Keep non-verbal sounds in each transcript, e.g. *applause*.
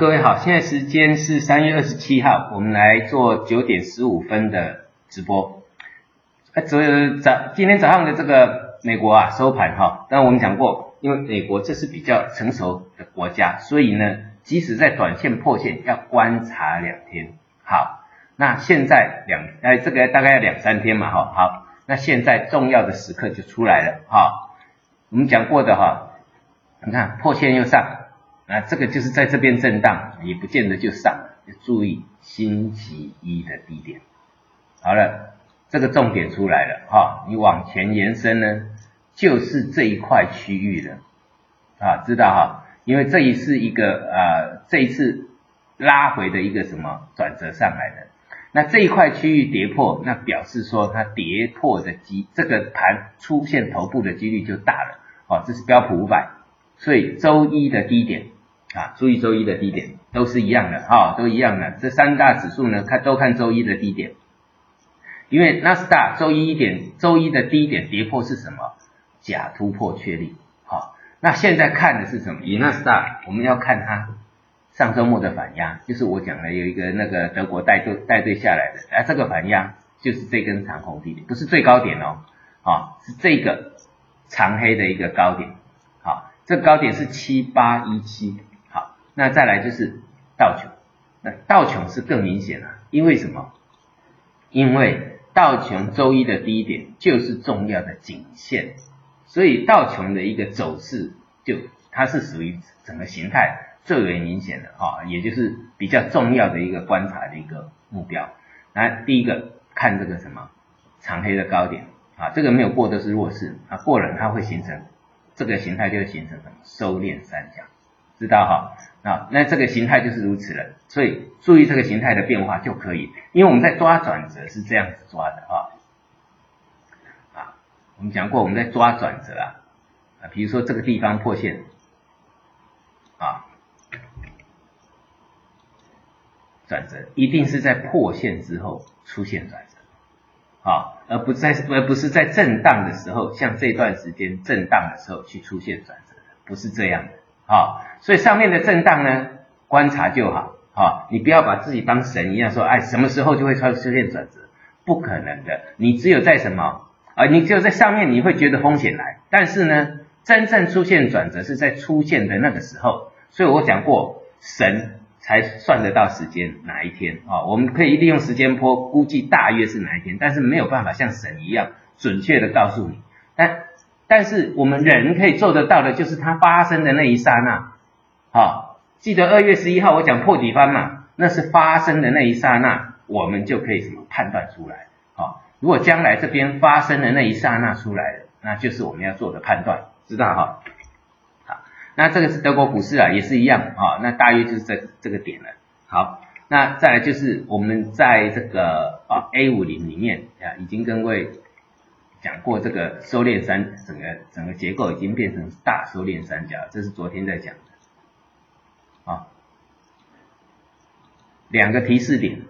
各位好，现在时间是三月二十七号，我们来做九点十五分的直播。呃，昨早今天早上的这个美国啊收盘哈，但我们讲过，因为美国这是比较成熟的国家，所以呢，即使在短线破线，要观察两天。好，那现在两呃这个大概要两三天嘛哈。好，那现在重要的时刻就出来了哈。我们讲过的哈，你看破线又上。那这个就是在这边震荡，也不见得就上，要注意星期一的低点。好了，这个重点出来了哈，你往前延伸呢，就是这一块区域了啊，知道哈？因为这一次一个啊，这一次拉回的一个什么转折上来的，那这一块区域跌破，那表示说它跌破的机，这个盘出现头部的几率就大了。哦，这是标普五百，所以周一的低点。啊，注意周一的低点都是一样的哈，都一样的。这三大指数呢，看都看周一的低点，因为纳斯达周一一点，周一的低点跌破是什么？假突破确立。好，那现在看的是什么？以纳斯达，我们要看它上周末的反压，就是我讲的有一个那个德国带队带队下来的，啊，这个反压就是这根长红低点，不是最高点哦，啊，是这个长黑的一个高点。好，这高点是七八一七。那再来就是道琼，那道琼是更明显了，因为什么？因为道琼周一的低点就是重要的颈线，所以道琼的一个走势就它是属于整个形态最为明显的啊，也就是比较重要的一个观察的一个目标。来，第一个看这个什么长黑的高点啊，这个没有过都是弱势啊，过了它会形成这个形态就会形成什么收敛三角。知道哈，啊，那这个形态就是如此了，所以注意这个形态的变化就可以，因为我们在抓转折是这样子抓的啊，啊，我们讲过我们在抓转折啊，啊，比如说这个地方破线，啊，转折一定是在破线之后出现转折，啊，而不在而不是在震荡的时候，像这段时间震荡的时候去出现转折，不是这样的。好，所以上面的震荡呢，观察就好。好，你不要把自己当神一样说，哎，什么时候就会出出现转折？不可能的。你只有在什么啊？你只有在上面，你会觉得风险来。但是呢，真正出现转折是在出现的那个时候。所以我讲过，神才算得到时间哪一天啊？我们可以利用时间波估计大约是哪一天，但是没有办法像神一样准确的告诉你。但但是我们人可以做得到的，就是它发生的那一刹那，好，记得二月十一号我讲破底翻嘛，那是发生的那一刹那，我们就可以什么判断出来，好，如果将来这边发生的那一刹那出来了，那就是我们要做的判断，知道哈？好，那这个是德国股市啊，也是一样啊，那大约就是这这个点了，好，那再来就是我们在这个啊 A 五零里面啊，已经跟各位。讲过这个收敛三整个整个结构已经变成大收敛三角，这是昨天在讲的啊。两个提示点，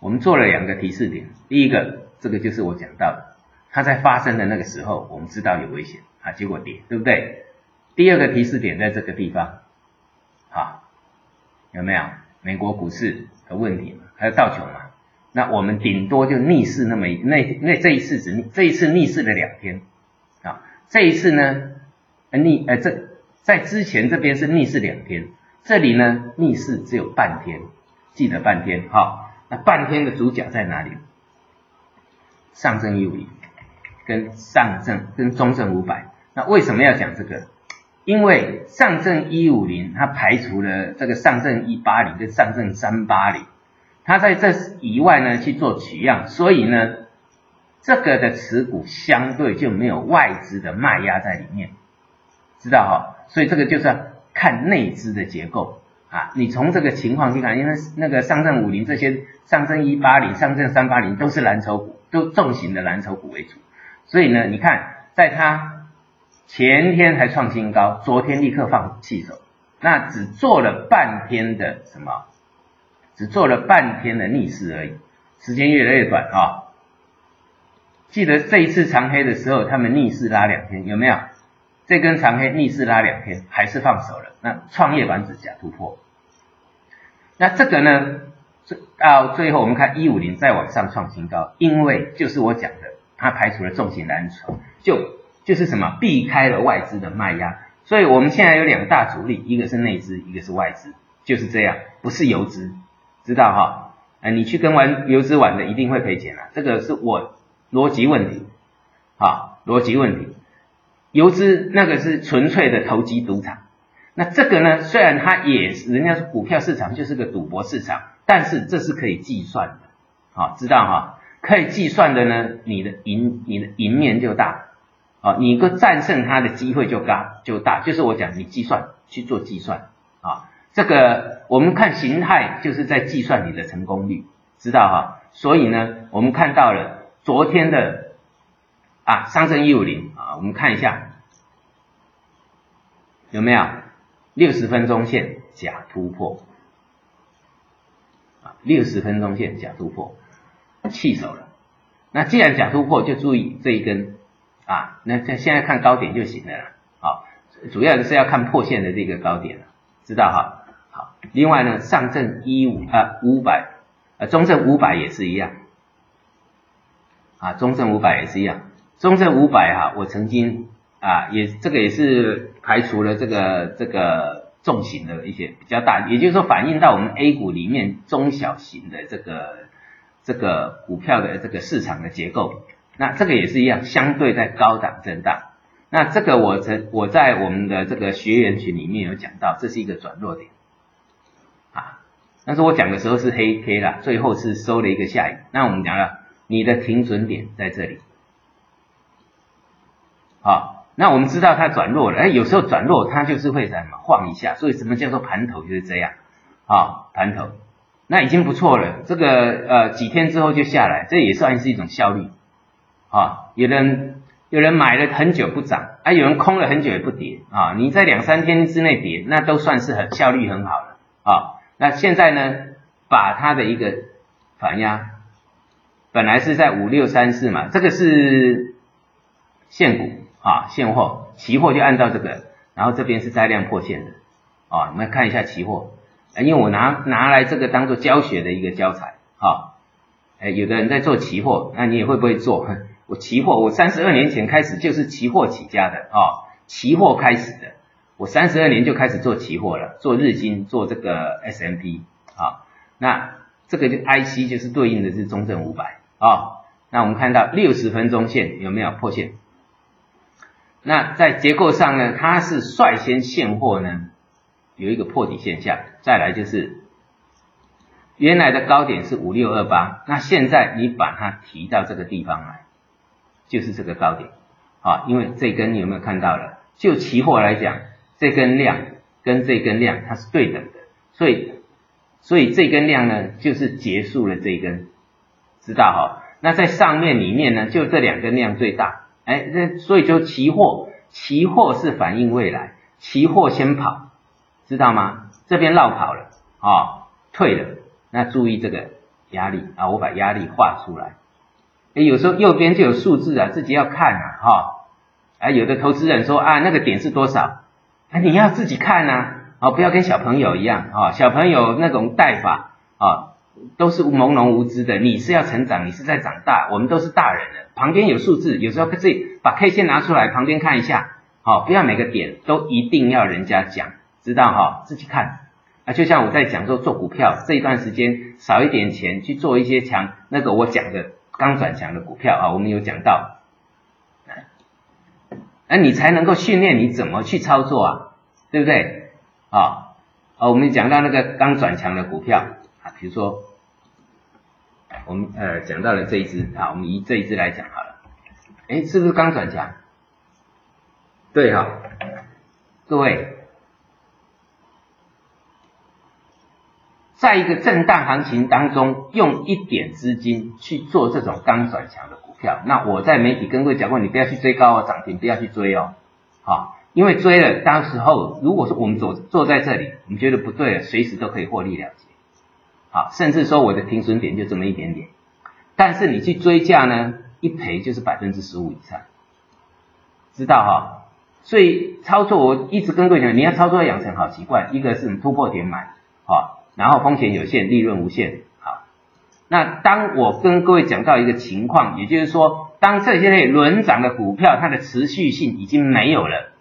我们做了两个提示点。第一个，这个就是我讲到的，它在发生的那个时候，我们知道有危险啊，结果跌，对不对？第二个提示点在这个地方，啊，有没有美国股市的问题？还有道琼嘛？那我们顶多就逆势那么一那那这一次只这一次逆势了两天啊，这一次呢逆呃这在之前这边是逆势两天，这里呢逆势只有半天，记得半天哈。那半天的主角在哪里？上证一五零跟上证跟中证五百。那为什么要讲这个？因为上证一五零它排除了这个上证一八零跟上证三八零。它在这以外呢去做取样，所以呢，这个的持股相对就没有外资的卖压在里面，知道哈？所以这个就是看内资的结构啊。你从这个情况去看，因为那个上证五零这些，上证一八零、上证三八零都是蓝筹股，都重型的蓝筹股为主。所以呢，你看，在它前天还创新高，昨天立刻放弃走，那只做了半天的什么？只做了半天的逆势而已，时间越来越短啊！记得这一次长黑的时候，他们逆势拉两天，有没有？这根长黑逆势拉两天，还是放手了。那创业板指假突破，那这个呢，到最后我们看一五零再往上创新高，因为就是我讲的，它排除了重型蓝筹，就就是什么避开了外资的卖压，所以我们现在有两大主力，一个是内资，一个是外资，就是这样，不是游资，知道哈？啊，你去跟玩游资玩的一定会赔钱啊，这个是我逻辑问题，啊，逻辑问题。游资那个是纯粹的投机赌场，那这个呢，虽然它也是人家说股票市场就是个赌博市场，但是这是可以计算的，好，知道哈？可以计算的呢，你的赢你的赢面就大，啊，你个战胜它的机会就高就大，就是我讲你计算去做计算，啊，这个我们看形态就是在计算你的成功率，知道哈？所以呢，我们看到了昨天的。啊，上证一五零啊，我们看一下有没有六十分钟线假突破啊，六十分钟线假突破，气手了。那既然假突破，就注意这一根啊，那现现在看高点就行了啦。好，主要的是要看破线的这个高点了，知道哈？好，另外呢，上证一五啊五百，呃，中证五百也是一样啊，中证五百也是一样。中证五百哈，我曾经啊也这个也是排除了这个这个重型的一些比较大，也就是说反映到我们 A 股里面中小型的这个这个股票的这个市场的结构，那这个也是一样，相对在高档震荡。那这个我曾我在我们的这个学员群里面有讲到，这是一个转弱点，但是我讲的时候是黑 K 了，最后是收了一个下影。那我们讲了，你的停损点在这里。好，那我们知道它转弱了，哎，有时候转弱它就是会什么晃一下，所以什么叫做盘头就是这样，啊，盘头，那已经不错了，这个呃几天之后就下来，这也算是一种效率，啊，有人有人买了很久不涨，啊，有人空了很久也不跌，啊，你在两三天之内跌，那都算是很效率很好了，啊，那现在呢，把它的一个反压，本来是在五六三四嘛，这个是现股。啊，现货、期货就按照这个，然后这边是灾量破线的，啊，我们看一下期货，因为我拿拿来这个当做教学的一个教材，哈，哎，有的人在做期货，那你也会不会做？*laughs* 我期货，我三十二年前开始就是期货起家的，啊，期货开始的，我三十二年就开始做期货了，做日经，做这个 S M P，啊，那这个就 I C 就是对应的是中证五百，啊，那我们看到六十分钟线有没有破线？那在结构上呢，它是率先现货呢，有一个破底现象。再来就是原来的高点是五六二八，那现在你把它提到这个地方来，就是这个高点啊。因为这根你有没有看到了？就期货来讲，这根量跟这根量它是对等的，所以所以这根量呢就是结束了这根，知道哈？那在上面里面呢，就这两根量最大。哎，那所以就期货，期货是反映未来，期货先跑，知道吗？这边绕跑了，啊，退了，那注意这个压力啊，我把压力画出来。哎，有时候右边就有数字啊，自己要看啊，哈，哎，有的投资人说啊，那个点是多少？哎，你要自己看呐，哦，不要跟小朋友一样啊，小朋友那种带法啊。都是朦胧无知的，你是要成长，你是在长大，我们都是大人了。旁边有数字，有时候自己把 K 线拿出来，旁边看一下，好，不要每个点都一定要人家讲，知道哈，自己看啊。就像我在讲说做股票这一段时间少一点钱去做一些强，那个我讲的刚转强的股票啊，我们有讲到，那你才能够训练你怎么去操作啊，对不对？啊，啊，我们讲到那个刚转强的股票。啊，比如说，我们呃讲到了这一只啊，我们以这一只来讲好了，哎，是不是刚转强？对哈，各位，在一个震荡行情当中，用一点资金去做这种刚转强的那我在媒体跟各位讲过，你不要去追高哦，涨停不要去追哦，好，因为追了，当时候如果说我们坐坐在这里，我们觉得不对了，随时都可以获利了结。好，甚至说我的停损点就这么一点点，但是你去追价呢，一赔就是百分之十五以上，知道哈？所以操作我一直跟各位讲，你要操作养成好习惯，一个是突破点买，好，然后风险有限，利润无限，那当我跟各位讲到一个情况，也就是说，当这些类轮涨的股票，它的持续性已经没有了，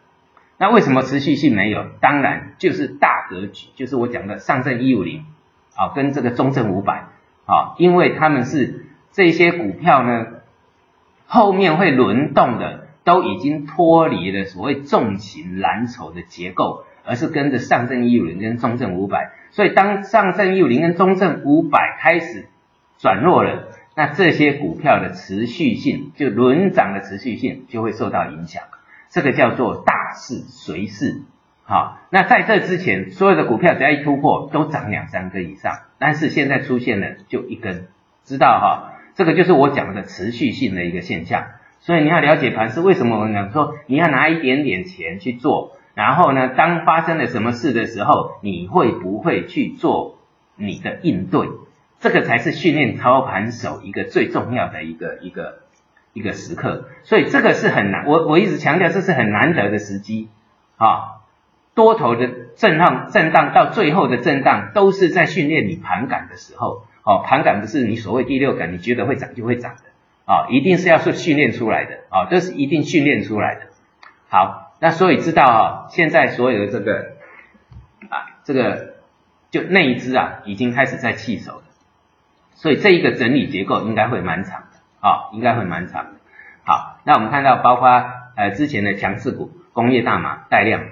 那为什么持续性没有？当然就是大格局，就是我讲的上证一五零，啊，跟这个中证五百，啊，因为他们是这些股票呢，后面会轮动的。都已经脱离了所谓重型蓝筹的结构，而是跟着上证一五零跟中证五百。所以当上证一五零跟中证五百开始转弱了，那这些股票的持续性，就轮涨的持续性就会受到影响。这个叫做大势随势。好，那在这之前，所有的股票只要一突破，都涨两三根以上。但是现在出现了就一根，知道哈？这个就是我讲的持续性的一个现象。所以你要了解盘是为什么我们讲说你要拿一点点钱去做，然后呢，当发生了什么事的时候，你会不会去做你的应对？这个才是训练操盘手一个最重要的一个一个一个时刻。所以这个是很难，我我一直强调这是很难得的时机啊。多头的震荡震荡到最后的震荡都是在训练你盘感的时候。哦，盘感不是你所谓第六感，你觉得会涨就会涨的。啊，一定是要是训练出来的啊，这是一定训练出来的。好，那所以知道啊，现在所有的这个啊，这个就那一只啊，已经开始在弃手。所以这一个整理结构应该会蛮长的啊，应该会蛮长的。好，那我们看到包括呃之前的强势股，工业大码带量，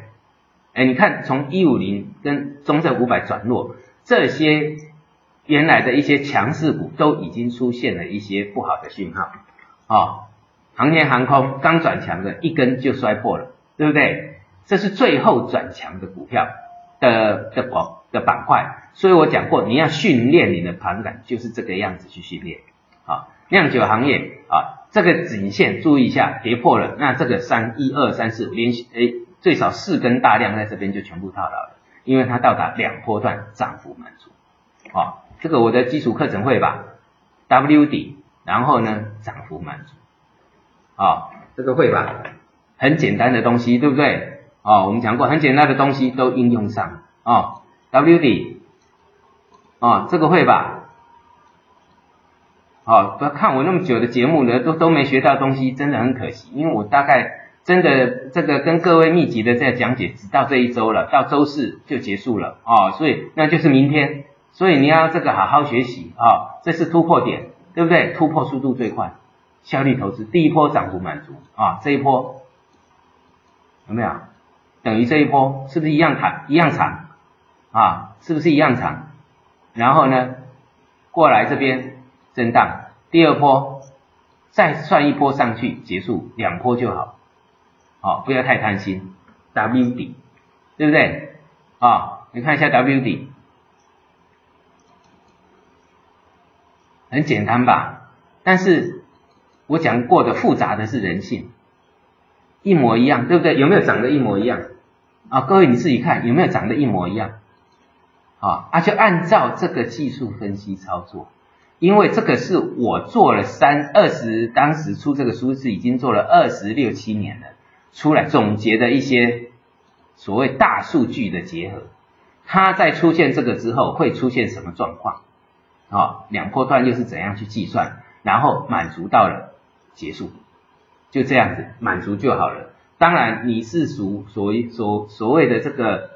哎，你看从一五零跟中证五百转弱这些。原来的一些强势股都已经出现了一些不好的讯号，啊，航天航空刚转强的一根就摔破了，对不对？这是最后转强的股票的的广的板块，所以我讲过，你要训练你的盘感，就是这个样子去训练。啊，酿酒行业啊，这个颈线注意一下，跌破了，那这个三一二三四连续诶最少四根大量在这边就全部套牢了，因为它到达两波段涨幅满足，啊。这个我的基础课程会吧，W 底，然后呢涨幅满足，啊，这个会吧，很简单的东西，对不对？哦，我们讲过很简单的东西都应用上，哦，W 底，哦，这个会吧，哦，不要看我那么久的节目呢，都都没学到东西，真的很可惜，因为我大概真的这个跟各位密集的在讲解，只到这一周了，到周四就结束了，哦，所以那就是明天。所以你要这个好好学习啊，这是突破点，对不对？突破速度最快，效率投资第一波涨幅满足啊，这一波有没有？等于这一波是不是一样长？一样长啊？是不是一样长？然后呢，过来这边震荡，第二波再算一波上去结束，两波就好，好，不要太贪心。W 底，对不对？啊，你看一下 W 底。很简单吧，但是我讲过的复杂的是人性，一模一样，对不对？有没有长得一模一样？啊，各位你自己看有没有长得一模一样？啊，啊就按照这个技术分析操作，因为这个是我做了三二十，当时出这个书是已经做了二十六七年了，出来总结的一些所谓大数据的结合，它在出现这个之后会出现什么状况？啊，两波段又是怎样去计算？然后满足到了结束，就这样子满足就好了。当然你是属所谓所所谓的这个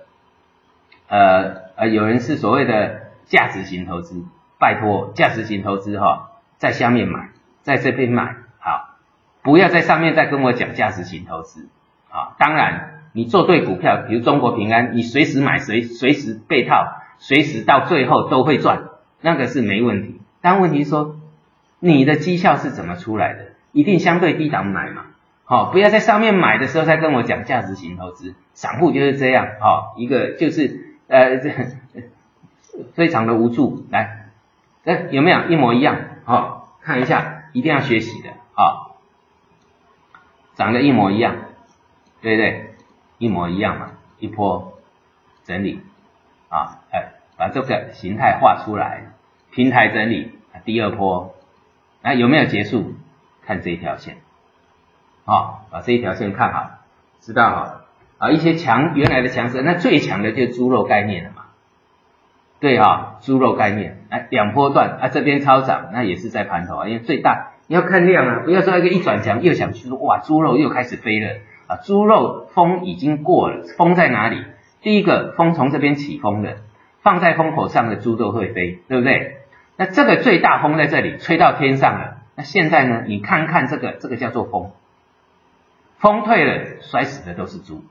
呃呃，有人是所谓的价值型投资，拜托价值型投资哈，在下面买，在这边买，好，不要在上面再跟我讲价值型投资啊。当然你做对股票，比如中国平安，你随时买随随时被套，随时到最后都会赚。那个是没问题，但问题说你的绩效是怎么出来的？一定相对低档买嘛，好，不要在上面买的时候才跟我讲价值型投资，散户就是这样，好，一个就是呃这 *laughs* 非常的无助，来，哎有没有一模一样？好，看一下，一定要学习的，好，长得一模一样，对不对？一模一样嘛，一波整理啊，哎，把这个形态画出来。平台整理，第二波，那有没有结束？看这一条线，啊，把这一条线看好，知道哈？啊，一些强原来的强势，那最强的就是猪肉概念了嘛。对哈，猪肉概念，哎，两波段啊，这边超涨，那也是在盘头啊，因为最大你要看量啊，不要说一个一转强又想去说哇，猪肉又开始飞了啊，猪肉风已经过了，风在哪里？第一个风从这边起风的，放在风口上的猪都会飞，对不对？那这个最大风在这里吹到天上了，那现在呢？你看看这个，这个叫做风，风退了，摔死的都是猪。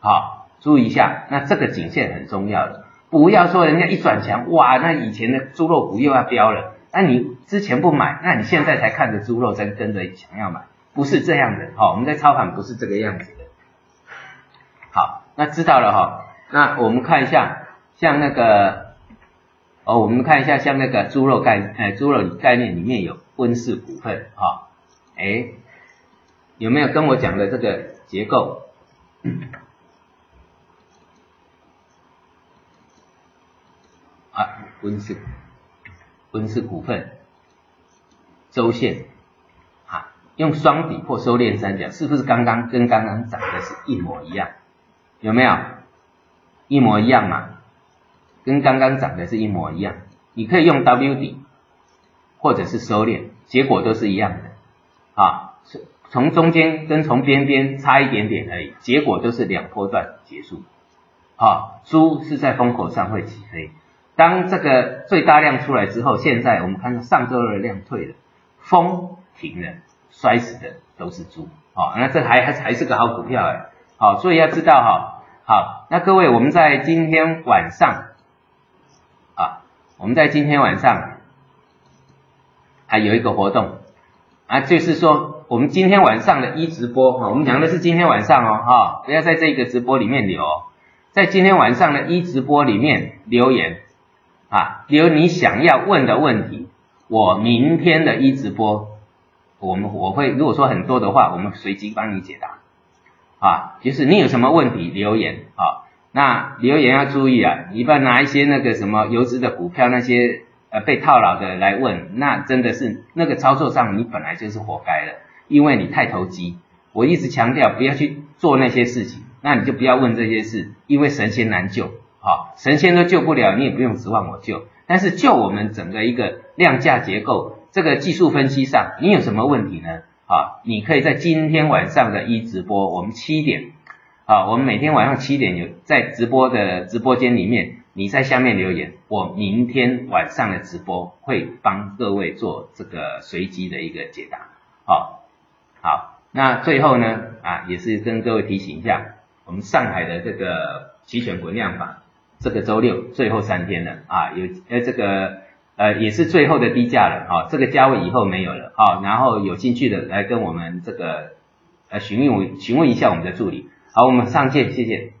好，注意一下，那这个颈线很重要的，不要说人家一转强，哇，那以前的猪肉股又要飙了，那你之前不买，那你现在才看着猪肉在跟着想要买，不是这样的，好，我们在操盘不是这个样子的。好，那知道了哈，那我们看一下，像那个，哦，我们看一下像那个猪肉概，哎，猪肉概念里面有温氏股份，哈，哎，有没有跟我讲的这个结构啊？温氏温氏股份周线啊，用双底或收敛三角，是不是刚刚跟刚刚涨的是一模一样？有没有一模一样嘛？跟刚刚涨的是一模一样。你可以用 W 底或者是收敛，结果都是一样的啊。从中间跟从边边差一点点而已，结果都是两波段结束。啊，猪是在风口上会起飞。当这个最大量出来之后，现在我们看到上周二的量退了，风停了，摔死的都是猪，好，那这还还还是个好股票哎，好，所以要知道哈，好，那各位我们在今天晚上啊，我们在今天晚上还有一个活动啊，就是说我们今天晚上的一直播哈，我们讲的是今天晚上哦哈，不要在这个直播里面留，在今天晚上的一直播里面留言。啊，留你想要问的问题，我明天的一直播，我们我会如果说很多的话，我们随机帮你解答。啊，就是你有什么问题留言啊，那留言要注意啊，你不要拿一些那个什么游资的股票那些呃被套牢的来问，那真的是那个操作上你本来就是活该的，因为你太投机。我一直强调不要去做那些事情，那你就不要问这些事，因为神仙难救。好，神仙都救不了，你也不用指望我救。但是就我们整个一个量价结构，这个技术分析上，你有什么问题呢？啊，你可以在今天晚上的一直播，我们七点，啊，我们每天晚上七点有在直播的直播间里面，你在下面留言，我明天晚上的直播会帮各位做这个随机的一个解答。好，好，那最后呢，啊，也是跟各位提醒一下，我们上海的这个期权滚量法。这个周六最后三天了啊，有呃这个呃也是最后的低价了啊，这个价位以后没有了啊，然后有兴趣的来跟我们这个呃询问询问一下我们的助理，好，我们上线，谢谢。